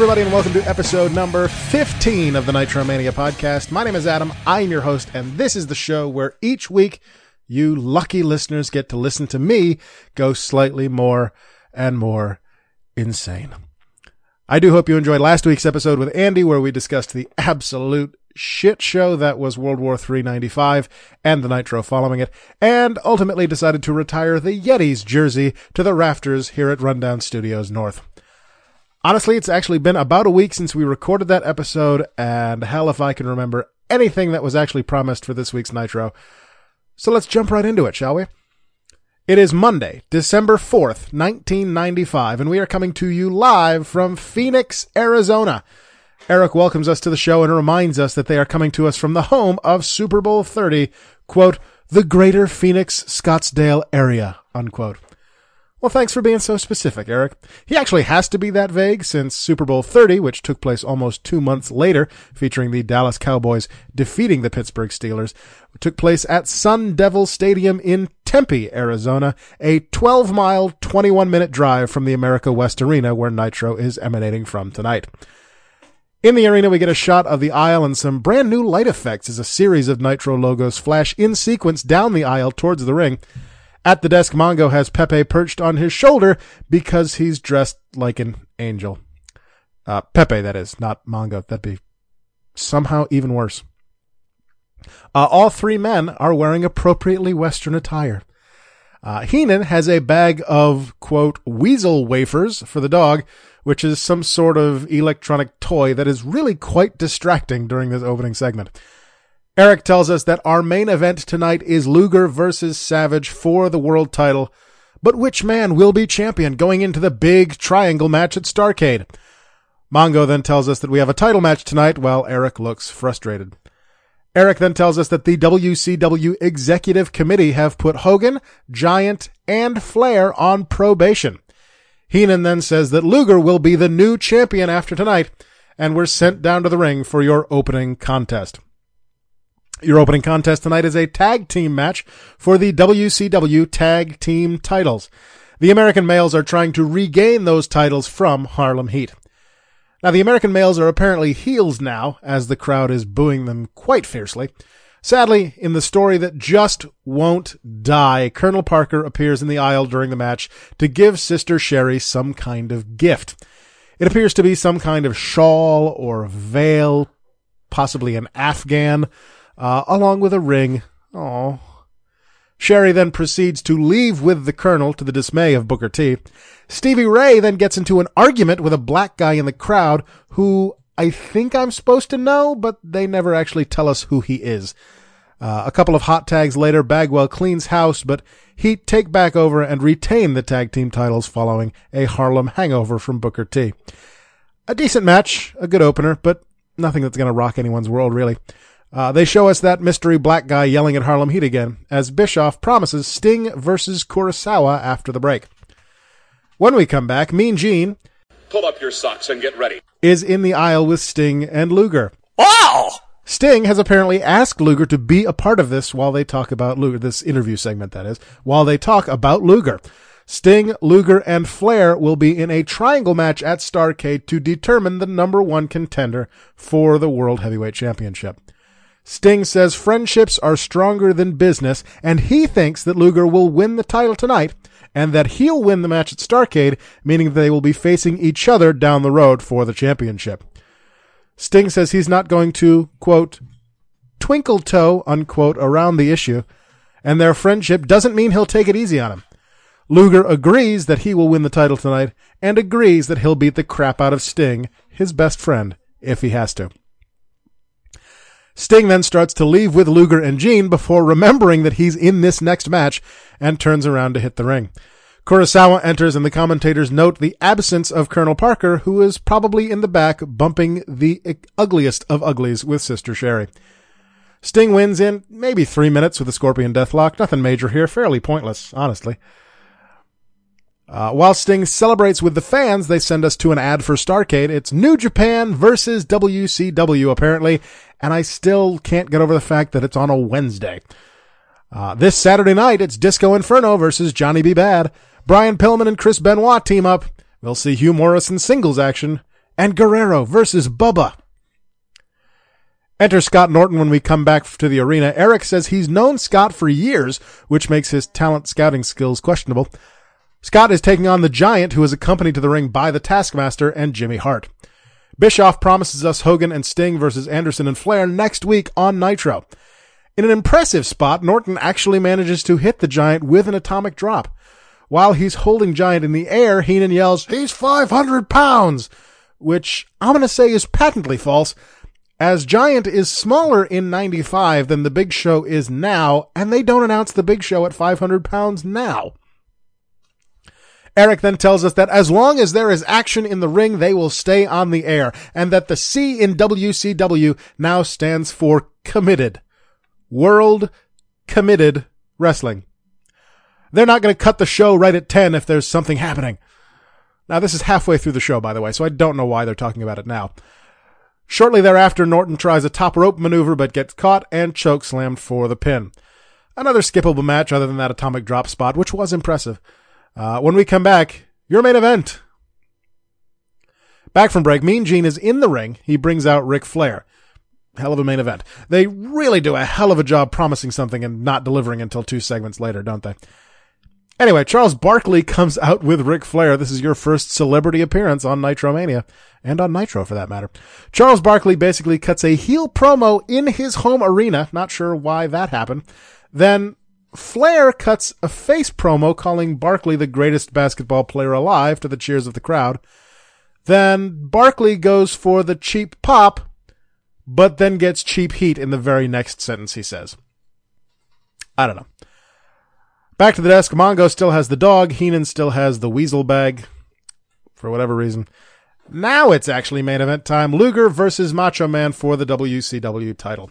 Everybody, and welcome to episode number 15 of the Nitro Mania podcast. My name is Adam. I am your host, and this is the show where each week you lucky listeners get to listen to me go slightly more and more insane. I do hope you enjoyed last week's episode with Andy, where we discussed the absolute shit show that was World War 395 and the Nitro following it, and ultimately decided to retire the Yetis jersey to the rafters here at Rundown Studios North. Honestly, it's actually been about a week since we recorded that episode, and hell if I can remember anything that was actually promised for this week's Nitro. So let's jump right into it, shall we? It is Monday, December 4th, 1995, and we are coming to you live from Phoenix, Arizona. Eric welcomes us to the show and reminds us that they are coming to us from the home of Super Bowl 30, quote, the greater Phoenix, Scottsdale area, unquote. Well, thanks for being so specific, Eric. He actually has to be that vague since Super Bowl 30, which took place almost two months later, featuring the Dallas Cowboys defeating the Pittsburgh Steelers, took place at Sun Devil Stadium in Tempe, Arizona, a 12 mile, 21 minute drive from the America West Arena where Nitro is emanating from tonight. In the arena, we get a shot of the aisle and some brand new light effects as a series of Nitro logos flash in sequence down the aisle towards the ring. At the desk, Mongo has Pepe perched on his shoulder because he's dressed like an angel. Uh, Pepe, that is, not Mongo. That'd be somehow even worse. Uh, all three men are wearing appropriately Western attire. Uh, Heenan has a bag of, quote, weasel wafers for the dog, which is some sort of electronic toy that is really quite distracting during this opening segment. Eric tells us that our main event tonight is Luger versus Savage for the world title. But which man will be champion going into the big triangle match at Starcade? Mongo then tells us that we have a title match tonight while Eric looks frustrated. Eric then tells us that the WCW Executive Committee have put Hogan, Giant, and Flair on probation. Heenan then says that Luger will be the new champion after tonight, and we're sent down to the ring for your opening contest. Your opening contest tonight is a tag team match for the WCW tag team titles. The American males are trying to regain those titles from Harlem Heat. Now, the American males are apparently heels now, as the crowd is booing them quite fiercely. Sadly, in the story that just won't die, Colonel Parker appears in the aisle during the match to give Sister Sherri some kind of gift. It appears to be some kind of shawl or veil, possibly an afghan uh, along with a ring. Oh. Sherri then proceeds to leave with the colonel to the dismay of Booker T. Stevie Ray then gets into an argument with a black guy in the crowd who I think I'm supposed to know, but they never actually tell us who he is. Uh, a couple of hot tags later, Bagwell cleans house, but Heat take back over and retain the tag team titles following a Harlem hangover from Booker T. A decent match, a good opener, but nothing that's going to rock anyone's world, really. Uh, they show us that mystery black guy yelling at Harlem Heat again, as Bischoff promises Sting versus Kurasawa after the break. When we come back, Mean Gene. Pull up your socks and get ready. Is in the aisle with Sting and Luger. Wow! Sting has apparently asked Luger to be a part of this while they talk about Luger, this interview segment that is, while they talk about Luger. Sting, Luger, and Flair will be in a triangle match at Starcade to determine the number one contender for the World Heavyweight Championship. Sting says friendships are stronger than business, and he thinks that Luger will win the title tonight, and that he'll win the match at Starcade, meaning they will be facing each other down the road for the championship. Sting says he's not going to, quote, twinkle toe, unquote, around the issue, and their friendship doesn't mean he'll take it easy on him. Luger agrees that he will win the title tonight, and agrees that he'll beat the crap out of Sting, his best friend, if he has to. Sting then starts to leave with Luger and Gene before remembering that he's in this next match and turns around to hit the ring. Kurasawa enters and the commentators note the absence of Colonel Parker, who is probably in the back bumping the ugliest of uglies with Sister Sherri. Sting wins in maybe three minutes with a Scorpion Deathlock. Nothing major here, fairly pointless, honestly. Uh, while Sting celebrates with the fans, they send us to an ad for Starcade. It's New Japan versus WCW, apparently, and I still can't get over the fact that it's on a Wednesday. Uh, this Saturday night, it's Disco Inferno versus Johnny B. Bad. Brian Pillman and Chris Benoit team up. We'll see Hugh Morrus in singles action. and Guerrero versus Bubba. Enter Scott Norton when we come back to the arena. Eric says he's known Scott for years, which makes his talent scouting skills questionable. Scott is taking on the Giant, who is accompanied to the ring by the Taskmaster and Jimmy Hart. Bischoff promises us Hogan and Sting versus Anderson and Flair next week on Nitro. In an impressive spot, Norton actually manages to hit the Giant with an atomic drop. While he's holding Giant in the air, Heenan yells, He's 500 pounds! Which I'm to say is patently false, as Giant is smaller in 95 than the Big Show is now, and they don't announce the Big Show at 500 pounds now. Eric then tells us that as long as there is action in the ring, they will stay on the air, and that the C in WCW now stands for committed. World Committed Wrestling. They're not going to cut the show right at 10 if there's something happening. Now, this is halfway through the show, by the way, so I don't know why they're talking about it now. Shortly thereafter, Norton tries a top rope maneuver but gets caught and choke slammed for the pin. Another skippable match other than that atomic drop spot, which was impressive. Uh, when we come back, your main event. Back from break, Mean Gene is in the ring. He brings out Ric Flair. Hell of a main event. They really do a hell of a job promising something and not delivering until two segments later, don't they? Anyway, Charles Barkley comes out with Ric Flair. This is your first celebrity appearance on Nitromania, and on Nitro for that matter. Charles Barkley basically cuts a heel promo in his home arena. Not sure why that happened. Then Flair cuts a face promo calling Barkley the greatest basketball player alive to the cheers of the crowd. Then Barkley goes for the cheap pop, but then gets cheap heat in the very next sentence he says. I don't know. Back to the desk. Mongo still has the dog. Heenan still has the weasel bag. For whatever reason. Now it's actually main event time. Luger versus Macho Man for the WCW title.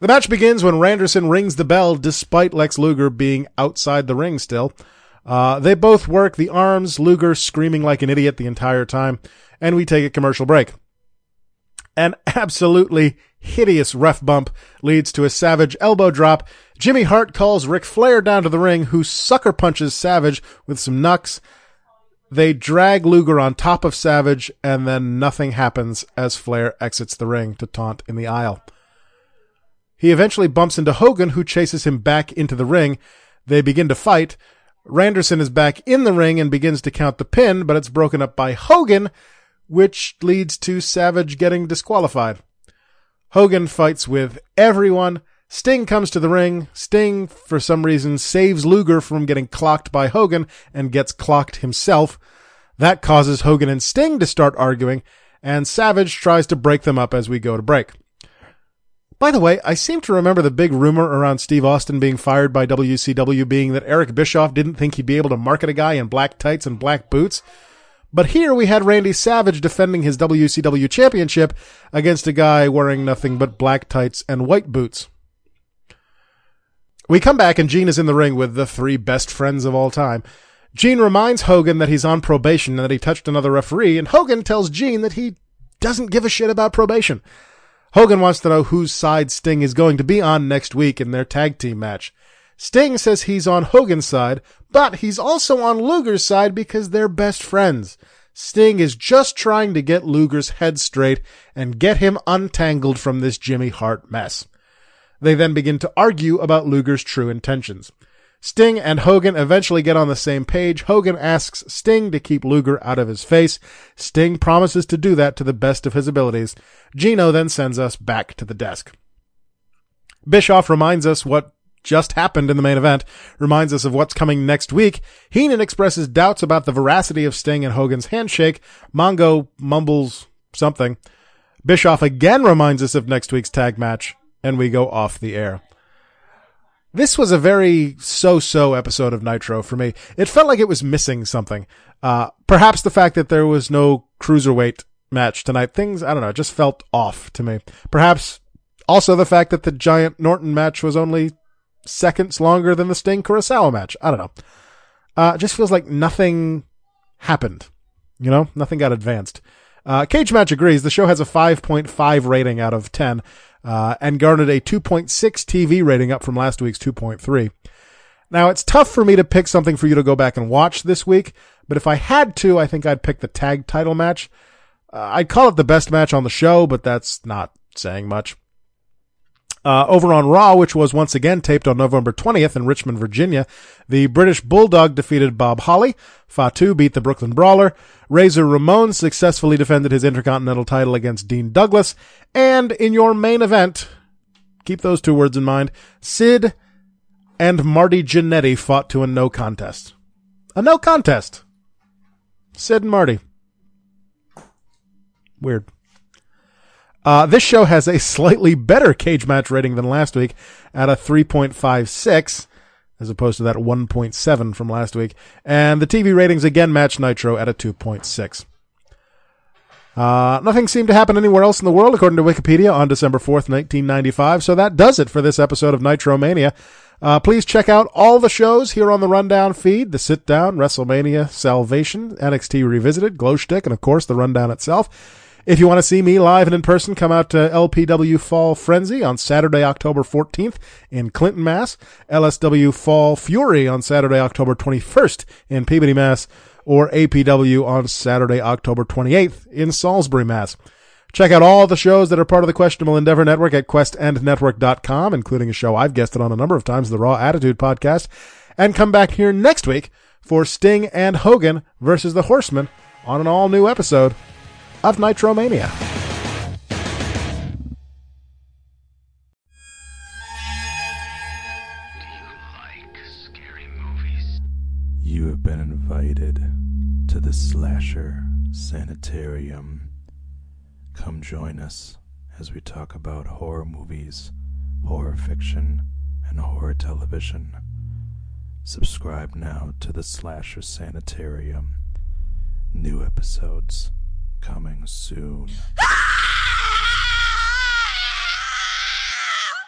The match begins when Randerson rings the bell despite Lex Luger being outside the ring still. Uh, they both work the arms, Luger screaming like an idiot the entire time, and we take a commercial break. An absolutely hideous ref bump leads to a savage elbow drop. Jimmy Hart calls Ric Flair down to the ring, who sucker punches Savage with some knucks. They drag Luger on top of Savage, and then nothing happens as Flair exits the ring to taunt in the aisle. He eventually bumps into Hogan, who chases him back into the ring. They begin to fight. Randerson is back in the ring and begins to count the pin, but it's broken up by Hogan, which leads to Savage getting disqualified. Hogan fights with everyone. Sting comes to the ring. Sting, for some reason, saves Luger from getting clocked by Hogan and gets clocked himself. That causes Hogan and Sting to start arguing, and Savage tries to break them up as we go to break. By the way, I seem to remember the big rumor around Steve Austin being fired by WCW being that Eric Bischoff didn't think he'd be able to market a guy in black tights and black boots. But here we had Randy Savage defending his WCW championship against a guy wearing nothing but black tights and white boots. We come back and Gene is in the ring with the three best friends of all time. Gene reminds Hogan that he's on probation and that he touched another referee, and Hogan tells Gene that he doesn't give a shit about probation. Hogan wants to know whose side Sting is going to be on next week in their tag team match. Sting says he's on Hogan's side, but he's also on Luger's side because they're best friends. Sting is just trying to get Luger's head straight and get him untangled from this Jimmy Hart mess. They then begin to argue about Luger's true intentions. Sting and Hogan eventually get on the same page. Hogan asks Sting to keep Luger out of his face. Sting promises to do that to the best of his abilities. Gino then sends us back to the desk. Bischoff reminds us what just happened in the main event reminds us of what's coming next week. Heenan expresses doubts about the veracity of Sting and Hogan's handshake. Mongo mumbles something. Bischoff again reminds us of next week's tag match, and we go off the air. This was a very so-so episode of Nitro for me. It felt like it was missing something. Uh, perhaps the fact that there was no cruiserweight match tonight. Things, I don't know, just felt off to me. Perhaps also the fact that the Giant Norton match was only seconds longer than the Sting Kurasawa match. I don't know. Uh, just feels like nothing happened. You know, nothing got advanced. Uh, Cage Match agrees. The show has a 5.5 rating out of 10, uh, and garnered a 2.6 TV rating up from last week's 2.3. Now, it's tough for me to pick something for you to go back and watch this week, but if I had to, I think I'd pick the tag title match. Uh, I'd call it the best match on the show, but that's not saying much. Uh, over on Raw, which was once again taped on November 20th in Richmond, Virginia, the British Bulldog defeated Bob Holly. Fatu beat the Brooklyn Brawler. Razor Ramon successfully defended his Intercontinental title against Dean Douglas. And in your main event, keep those two words in mind, Sid and Marty Jannetty fought to a no contest. A no contest. Sid and Marty. Weird. Uh, this show has a slightly better cage match rating than last week at a 3.56 as opposed to that 1.7 from last week. And the TV ratings again match Nitro at a 2.6. Uh, nothing seemed to happen anywhere else in the world, according to Wikipedia, on December 4th, 1995. So that does it for this episode of Nitro Mania. Uh, please check out all the shows here on the Rundown feed, the Sit Down, WrestleMania, Salvation, NXT Revisited, Glow Stick, and of course the Rundown itself. If you want to see me live and in person, come out to LPW Fall Frenzy on Saturday, October 14th in Clinton, Mass. LSW Fall Fury on Saturday, October 21st in Peabody, Mass. Or APW on Saturday, October 28th in Salisbury, Mass. Check out all the shows that are part of the Questionable Endeavor Network at questendnetwork.com, including a show I've guested on a number of times, the Raw Attitude Podcast. And come back here next week for Sting and Hogan versus the Horsemen on an all new episode of Nitromania. You have been invited to the Slasher Sanitarium. Come join us as we talk about horror movies, horror fiction, and horror television. Subscribe now to the Slasher Sanitarium. New episodes Coming soon. Ah!